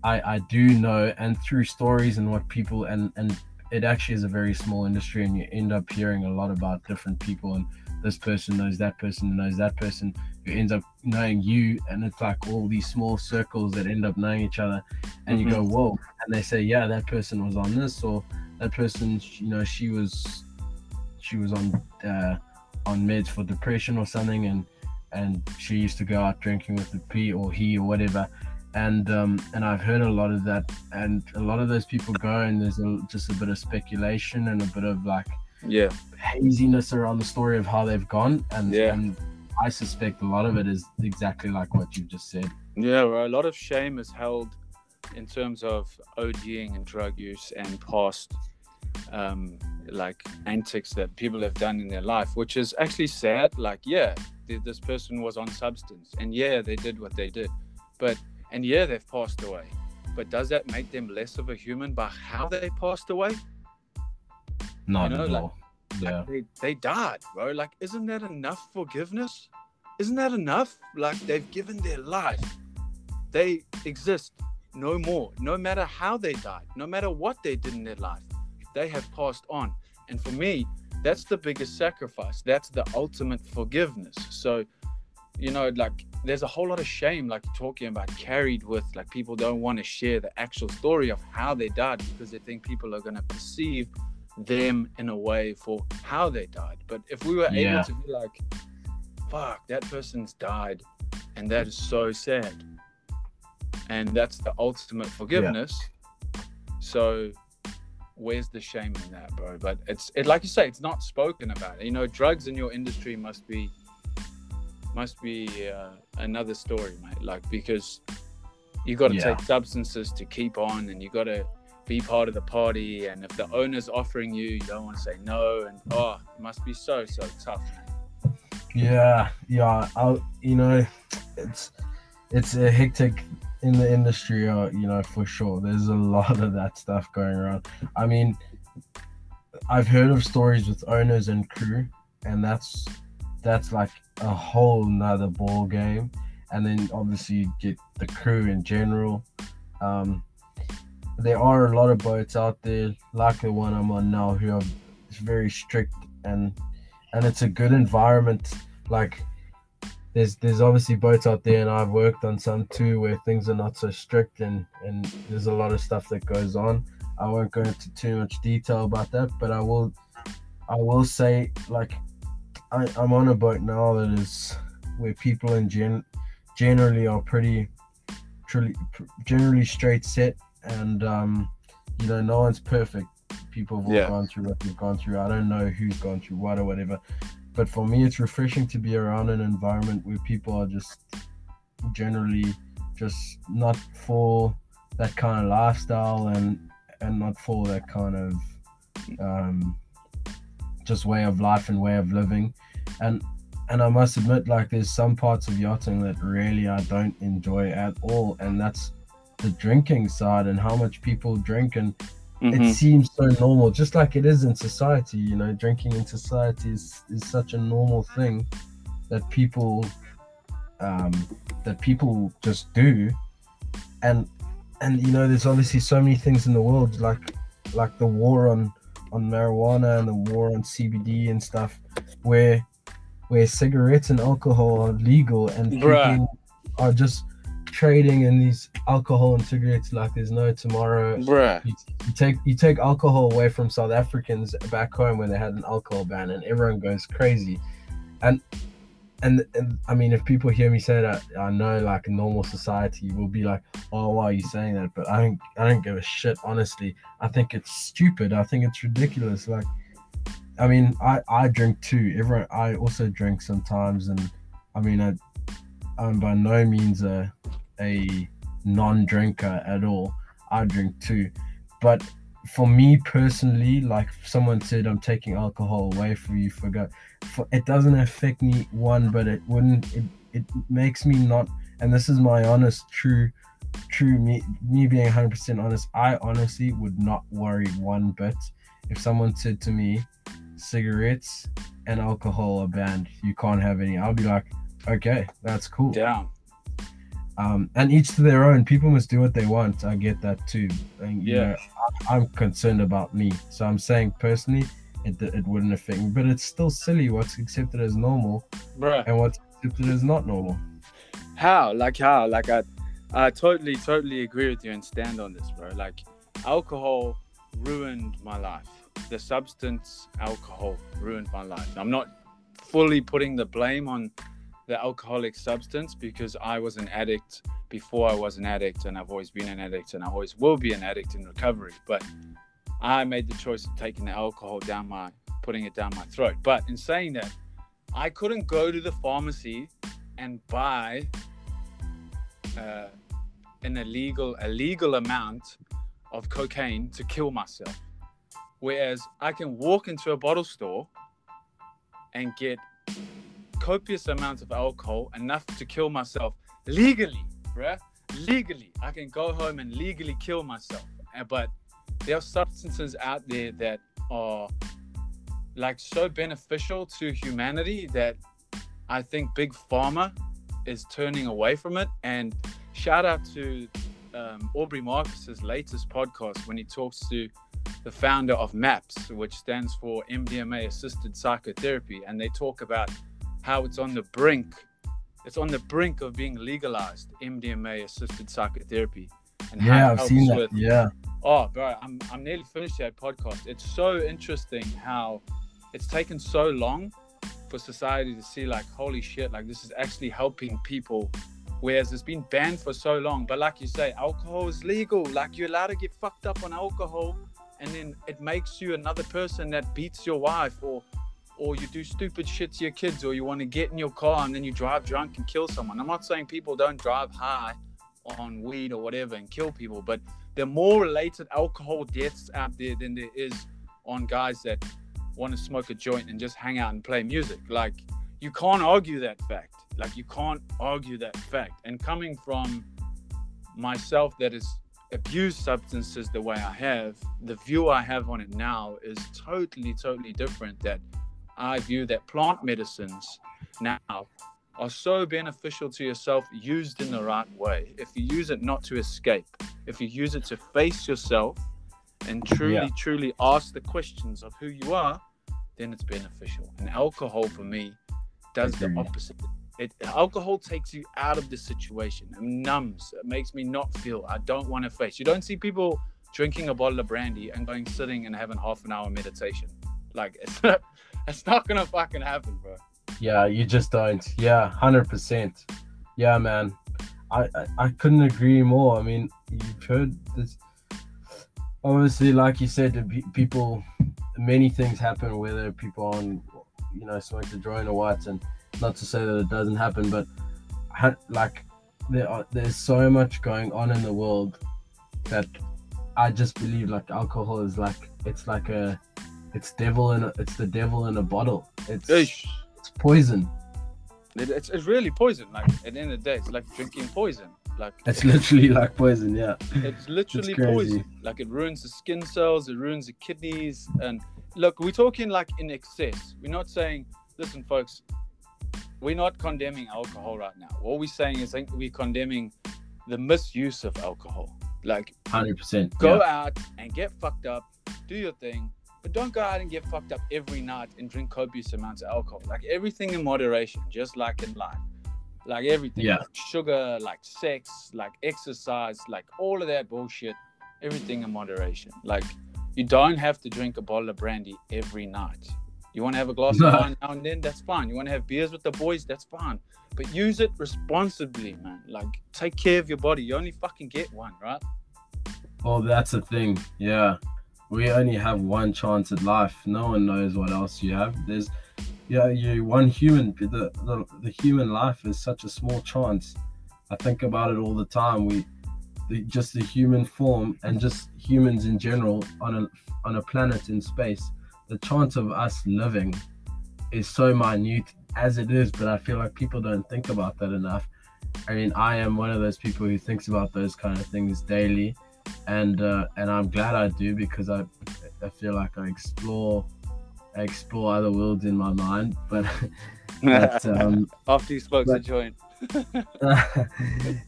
I I do know, and through stories and what people and and it actually is a very small industry, and you end up hearing a lot about different people, and this person knows that person, knows that person, who ends up knowing you, and it's like all these small circles that end up knowing each other, and you go, whoa, and they say, yeah, that person was on this, or that person, you know, she was she was on. Uh, on meds for depression or something and and she used to go out drinking with the P or he or whatever and um and I've heard a lot of that and a lot of those people go and there's a, just a bit of speculation and a bit of like Yeah. haziness around the story of how they've gone and, Yeah. and I suspect a lot of it is exactly like what you just said Yeah, well, a lot of shame is held in terms of ODing and drug use and past um, like antics that people have done in their life, which is actually sad. Like, yeah, th- this person was on substance, and yeah, they did what they did, but and yeah, they've passed away. But does that make them less of a human by how they passed away? not know, at like- all yeah Like they, they died, bro. Like, isn't that enough forgiveness? Isn't that enough? Like, they've given their life. They exist no more. No matter how they died, no matter what they did in their life, they have passed on. And for me, that's the biggest sacrifice. That's the ultimate forgiveness. So, you know, like, there's a whole lot of shame, like talking about, carried with, like, people don't want to share the actual story of how they died because they think people are going to perceive them in a way for how they died. But if we were Yeah. able to be like, fuck, that person's died, and that is so sad. And that's the ultimate forgiveness. So where's the shame in that, bro? But it's it like you say, it's not spoken about. You know, drugs in your industry must be must be uh, another story, mate. Like because you got to Yeah. take substances to keep on, and you got to be part of the party. And if the owner's offering you, you don't want to say no. And oh, it must be so so tough, man. Yeah, yeah. I'll, you know, it's it's a hectic in the industry, uh, you know, for sure. There's a lot of that stuff going around. I mean, I've heard of stories with owners and crew, and that's that's like a whole nother ball game. And then obviously you get the crew in general. Um, there are a lot of boats out there, like the one I'm on now, who are very strict and and it's a good environment. Like there's there's obviously boats out there, and I've worked on some too where things are not so strict, and and there's a lot of stuff that goes on. I won't go into too much detail about that, but I will I will say like I, I'm on a boat now that is where people in gen generally are pretty truly generally straight set and um you know no one's perfect. People have all Yeah. gone through what they've gone through. I don't know who's gone through what or whatever. But for me it's refreshing to be around an environment where people are just generally just not for that kind of lifestyle and and not for that kind of um just way of life and way of living. And and I must admit, like, there's some parts of yachting that really I don't enjoy at all, and that's the drinking side and how much people drink, and Mm-hmm. it seems so normal, just like it is in society. You know, drinking in society is is such a normal thing that people um, that people just do, and and you know, there's obviously so many things in the world, like like the war on on marijuana and the war on CBD and stuff, where where cigarettes and alcohol are legal and Bruh. people are just trading in these alcohol and cigarettes like there's no tomorrow. Bruh. You, you take you take alcohol away from South Africans back home when they had an alcohol ban, and everyone goes crazy. And and, and I mean, if people hear me say that, I know like normal society will be like, "Oh, why are you saying that?" But I don't I don't give a shit. Honestly, I think it's stupid. I think it's ridiculous. Like, I mean, I I drink too. Everyone I also drink sometimes, and I mean, I I'm by no means a a non-drinker at all. I drink too, but for me personally, like someone said, I'm taking alcohol away from you for. For, it doesn't affect me one, but it wouldn't. It, it makes me not. And this is my honest, true, true me. Me being 100 percent honest, I honestly would not worry one bit if someone said to me, cigarettes and alcohol are banned. You can't have any. I'll be like, okay, that's cool. Yeah. Um, and each to their own. People must do what they want. I get that too. And, you Yeah. know, I, I'm concerned about me. So I'm saying personally, it, it wouldn't affect me. But it's still silly what's accepted as normal Bruh. and what's accepted as not normal. How? Like how? Like I, I totally, totally agree with you and stand on this, bro. Like alcohol ruined my life. The substance alcohol ruined my life. I'm not fully putting the blame on the alcoholic substance because I was an addict before I was an addict and I've always been an addict and I always will be an addict in recovery. But I made the choice of taking the alcohol down my putting it down my throat. But in saying that, I couldn't go to the pharmacy and buy uh, an illegal a legal amount of cocaine to kill myself. Whereas I can walk into a bottle store and get copious amounts of alcohol, enough to kill myself legally, bruh. Legally, I can go home and legally kill myself. But there are substances out there that are like so beneficial to humanity that I think Big Pharma is turning away from it. And shout out to um, Aubrey Marcus's latest podcast when he talks to the founder of MAPS, which stands for MDMA Assisted Psychotherapy, and they talk about how it's on the brink. It's on the brink of being legalized, MDMA assisted psychotherapy. And how it Yeah, I've helps seen that. with- Yeah. Oh, bro, I'm, I'm nearly finished that podcast. It's so interesting how it's taken so long for society to see, like, holy shit, like, this is actually helping people. Whereas it's been banned for so long. But, like you say, alcohol is legal. Like, you're allowed to get fucked up on alcohol, and then it makes you another person that beats your wife, or or you do stupid shit to your kids, or you want to get in your car and then you drive drunk and kill someone. I'm not saying people don't drive high on weed or whatever and kill people, but there are more related alcohol deaths out there than there is on guys that want to smoke a joint and just hang out and play music. Like you can't argue that fact. Like you can't argue that fact. And coming from myself that has abused substances the way I have, the view I have on it now is totally, totally different. That I view that plant medicines now are so beneficial to yourself used in the right way. If you use it not to escape, if you use it to face yourself and truly, Yeah. truly ask the questions of who you are, then it's beneficial. And alcohol for me does the opposite. It alcohol takes you out of the situation. It numbs. It makes me not feel. I don't want to face. You don't see people drinking a bottle of brandy and going sitting and having half an hour meditation. Like it's it's not gonna fucking happen, bro. Yeah, you just don't. Yeah, hundred percent. Yeah, man. I, I I couldn't agree more. I mean, you've heard this. Obviously, like you said, people, many things happen whether people on, you know, smoke the joint or what, and not to say that it doesn't happen, but like there are there's so much going on in the world that I just believe like alcohol is like it's like a it's devil in a, it's the devil in a bottle. It's Ish. it's poison. It, it's, it's really poison. Like at the end of the day, it's like drinking poison. Like It's literally like poison, yeah. it's literally crazy. poison. Like it ruins the skin cells, it ruins the kidneys. And look, we're talking like in excess. We're not saying, listen, folks, we're not condemning alcohol right now. What we're saying is, we're condemning the misuse of alcohol. Like, hundred percent. go Yeah. out and get fucked up, do your thing, but don't go out and get fucked up every night and drink copious amounts of alcohol. Like everything in moderation, just like in life. Like everything. Yeah. Like sugar, like sex, like exercise, like all of that bullshit. Everything in moderation. Like you don't have to drink a bottle of brandy every night. You want to have a glass No. of wine now and then, that's fine. You want to have beers with the boys, that's fine. But use it responsibly, man. Like take care of your body. You only fucking get one, right? Well, that's the thing. Yeah, we only have one chance at life. No one knows what else you have. There's, yeah, you one human. The, the the human life is such a small chance. I think about it all the time. We, the, just the human form and just humans in general on a on a planet in space. The chance of us living is so minute as it is, but I feel like people don't think about that enough. I mean, I am one of those people who thinks about those kind of things daily and uh, and I'm glad I do because I I feel like I explore I explore other worlds in my mind, but but um, After you smokes a joint.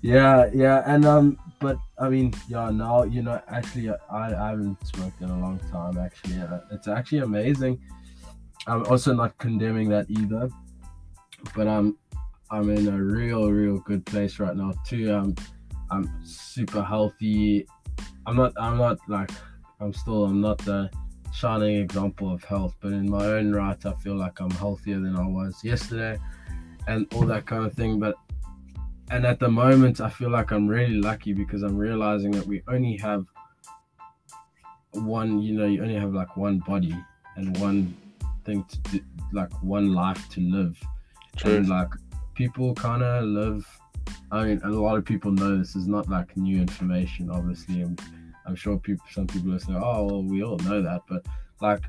yeah yeah and um but I mean yeah now you know actually I, I haven't smoked in a long time actually uh, it's actually amazing. I'm also not condemning that either, but I'm I'm in a real real good place right now too. Um, I'm super healthy. I'm not I'm not like I'm still I'm not the shining example of health, but in my own right, I feel like I'm healthier than I was yesterday, and all that kind of thing. But and at the moment, I feel like I'm really lucky because I'm realizing that we only have one. You know, you only have like one body and one thing to do, like one life to live, and like people kind of live. I mean, a lot of people know this is not like new information. Obviously, I'm, I'm sure people, some people are saying, "Oh, well, we all know that," but like,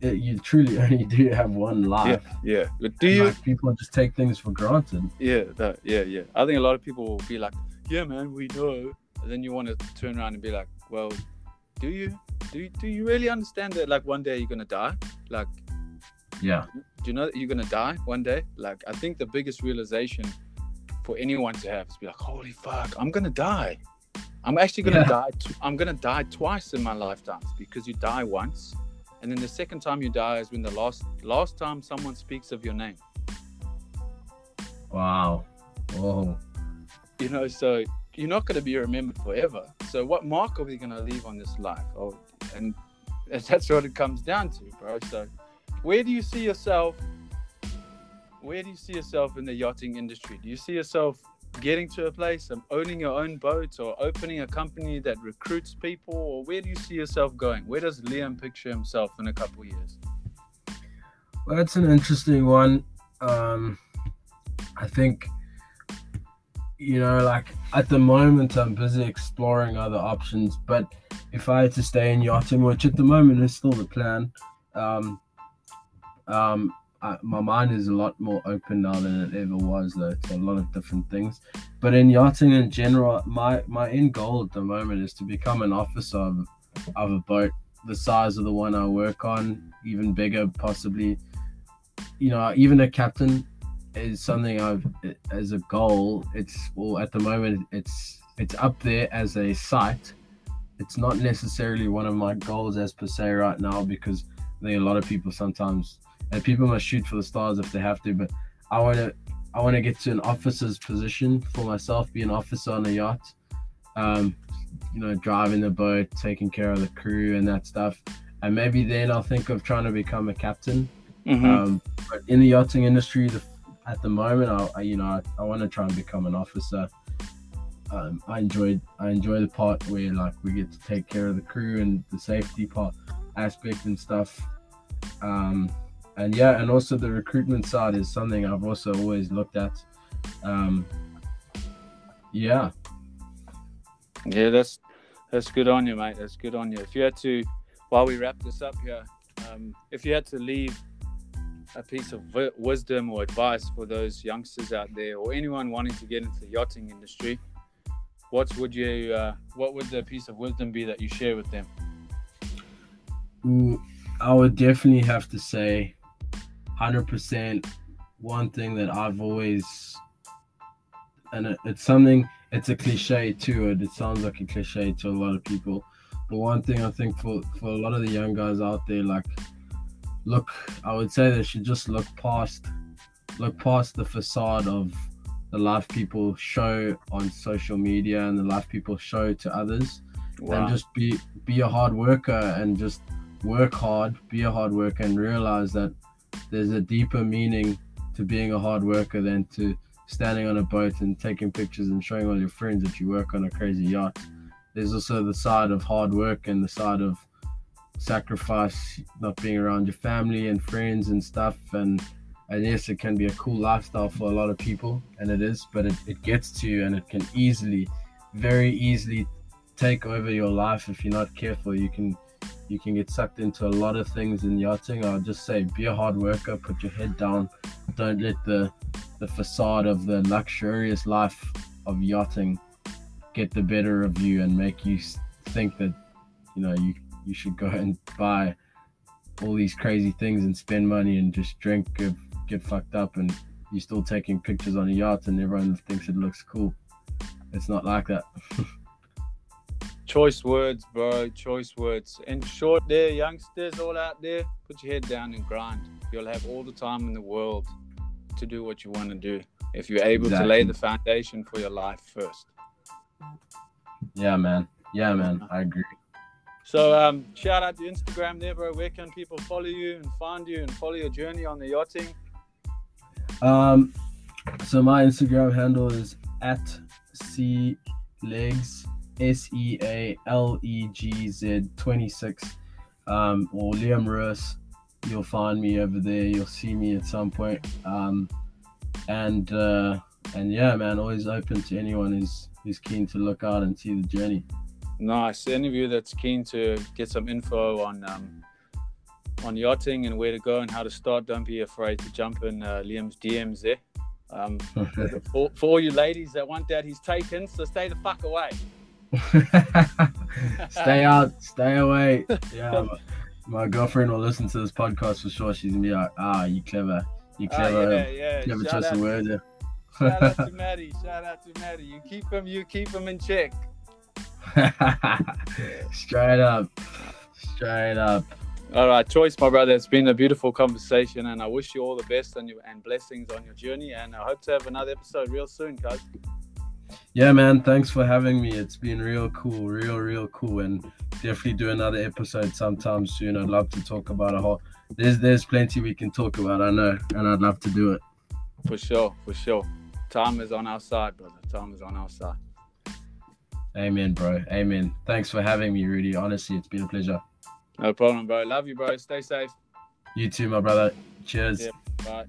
it, you truly only do have one life. yeah. But do And, you? like, people just take things for granted. Yeah, that, yeah, yeah. I think a lot of people will be like, "Yeah, man, we know." And then you want to turn around and be like, "Well, do you? Do you, do you really understand that? Like one day you're gonna die? Like, Yeah, do you know that you're gonna die one day? Like, I think the biggest realization for anyone to have is be like, "Holy fuck, I'm gonna die." I'm actually gonna Yeah. die. T- I'm gonna die twice in my lifetime because you die once, and then the second time you die is when the last last time someone speaks of your name. wow, whoa, you know so you're not to be remembered forever so what mark are we to leave on this life oh and that's what it comes down to bro so where do you see yourself where do you see yourself in the yachting industry do you see yourself getting to a place of owning your own boat or opening a company that recruits people or where do you see yourself going where does liam picture himself in a couple years well, that's an interesting one. Um, I think, you know, like at the moment, I'm busy exploring other options. But if I had to stay in yachting, which at the moment is still the plan, um, um, I, my mind is a lot more open now than it ever was, though, to a lot of different things. But in yachting in general, my my end goal at the moment is to become an officer of, of a boat the size of the one I work on, even bigger, possibly. You know, even a captain is something I've as a goal. It's well at the moment it's it's up there as a site. It's not necessarily one of my goals as per se right now because I think a lot of people sometimes and people must shoot for the stars if they have to. But I want to I want to get to an officer's position for myself, be an officer on a yacht. Um, you know, driving the boat, taking care of the crew and that stuff. And maybe then I'll think of trying to become a captain. Um, but in the yachting industry, the, at the moment, I, I you know I, I want to try and become an officer. Um, I enjoyed I enjoy the part where like we get to take care of the crew and the safety part aspect and stuff. Um, and yeah, and also the recruitment side is something I've also always looked at. Um, yeah, Yeah, that's that's good on you, mate. That's good on you. If you had to, while we wrap this up here, um, if you had to leave a piece of wi- wisdom or advice for those youngsters out there, or anyone wanting to get into the yachting industry, what would you, uh, what would the piece of wisdom be that you share with them? Ooh, I would definitely have to say, hundred percent. One thing that I've always, and it's something. it's a cliche too. It, it sounds like a cliche to a lot of people. But one thing I think for for a lot of the young guys out there, like, look, I would say they should just look past look past the facade of the life people show on social media and the life people show to others Wow. and just be be a hard worker and just work hard be a hard worker and realize that there's a deeper meaning to being a hard worker than to standing on a boat and taking pictures and showing all your friends that you work on a crazy yacht. There's also the side of hard work and the side of sacrifice not being around your family and friends and stuff. And and yes it can be a cool lifestyle for a lot of people and it is but it, it gets to you and it can easily very easily take over your life if you're not careful. You can you can get sucked into a lot of things in yachting. I'll just say be a hard worker put your head down. Don't let the the facade of the luxurious life of yachting get the better of you and make you think that you know you you should go and buy all these crazy things and spend money and just drink get, get fucked up and you're still taking pictures on a yacht and everyone thinks it looks cool. It's not like that Choice words, bro. Choice words. In short, there, youngsters all out there, put your head down and grind. You'll have all the time in the world to do what you want to do if you're able to lay the foundation for your life first. yeah man yeah man i agree So, um, shout out to Instagram there, bro. Where can people follow you and find you and follow your journey on the yachting? Um, so my Instagram handle is at c legs s e a l e g z twenty six, um, or Liam Roos. You'll find me over there. You'll see me at some point. Um, and uh, and yeah, man, always open to anyone who's who's keen to look out and see the journey. Nice. Any of you that's keen to get some info on um, on yachting and where to go and how to start, don't be afraid to jump in uh, Liam's DMs there. Um, for, for all you ladies that want that, he's taken, so stay the fuck away. stay out, stay away. Yeah, my, my girlfriend will listen to this podcast for sure. She's gonna be like, "Ah, you clever, you Ah, clever, yeah, yeah. clever Shout choice of words." there." shout out to Maddie. Shout out to Maddie. You keep him. You keep him in check. Straight up, straight up. All right, choice, my brother. It's been a beautiful conversation, and I wish you all the best and you and blessings on your journey. And I hope to have another episode real soon, cuz. Yeah, man. Thanks for having me. It's been real cool, real, real cool, and definitely do another episode sometime soon. I'd love to talk about a whole. There's there's plenty we can talk about. I know, and I'd love to do it. For sure, for sure. Time is on our side, brother. Time is on our side. Amen, bro. Amen. Thanks for having me, Rudy. Honestly, it's been a pleasure. No problem, bro. Love you, bro. Stay safe. You too, my brother. Cheers. Yeah. Bye.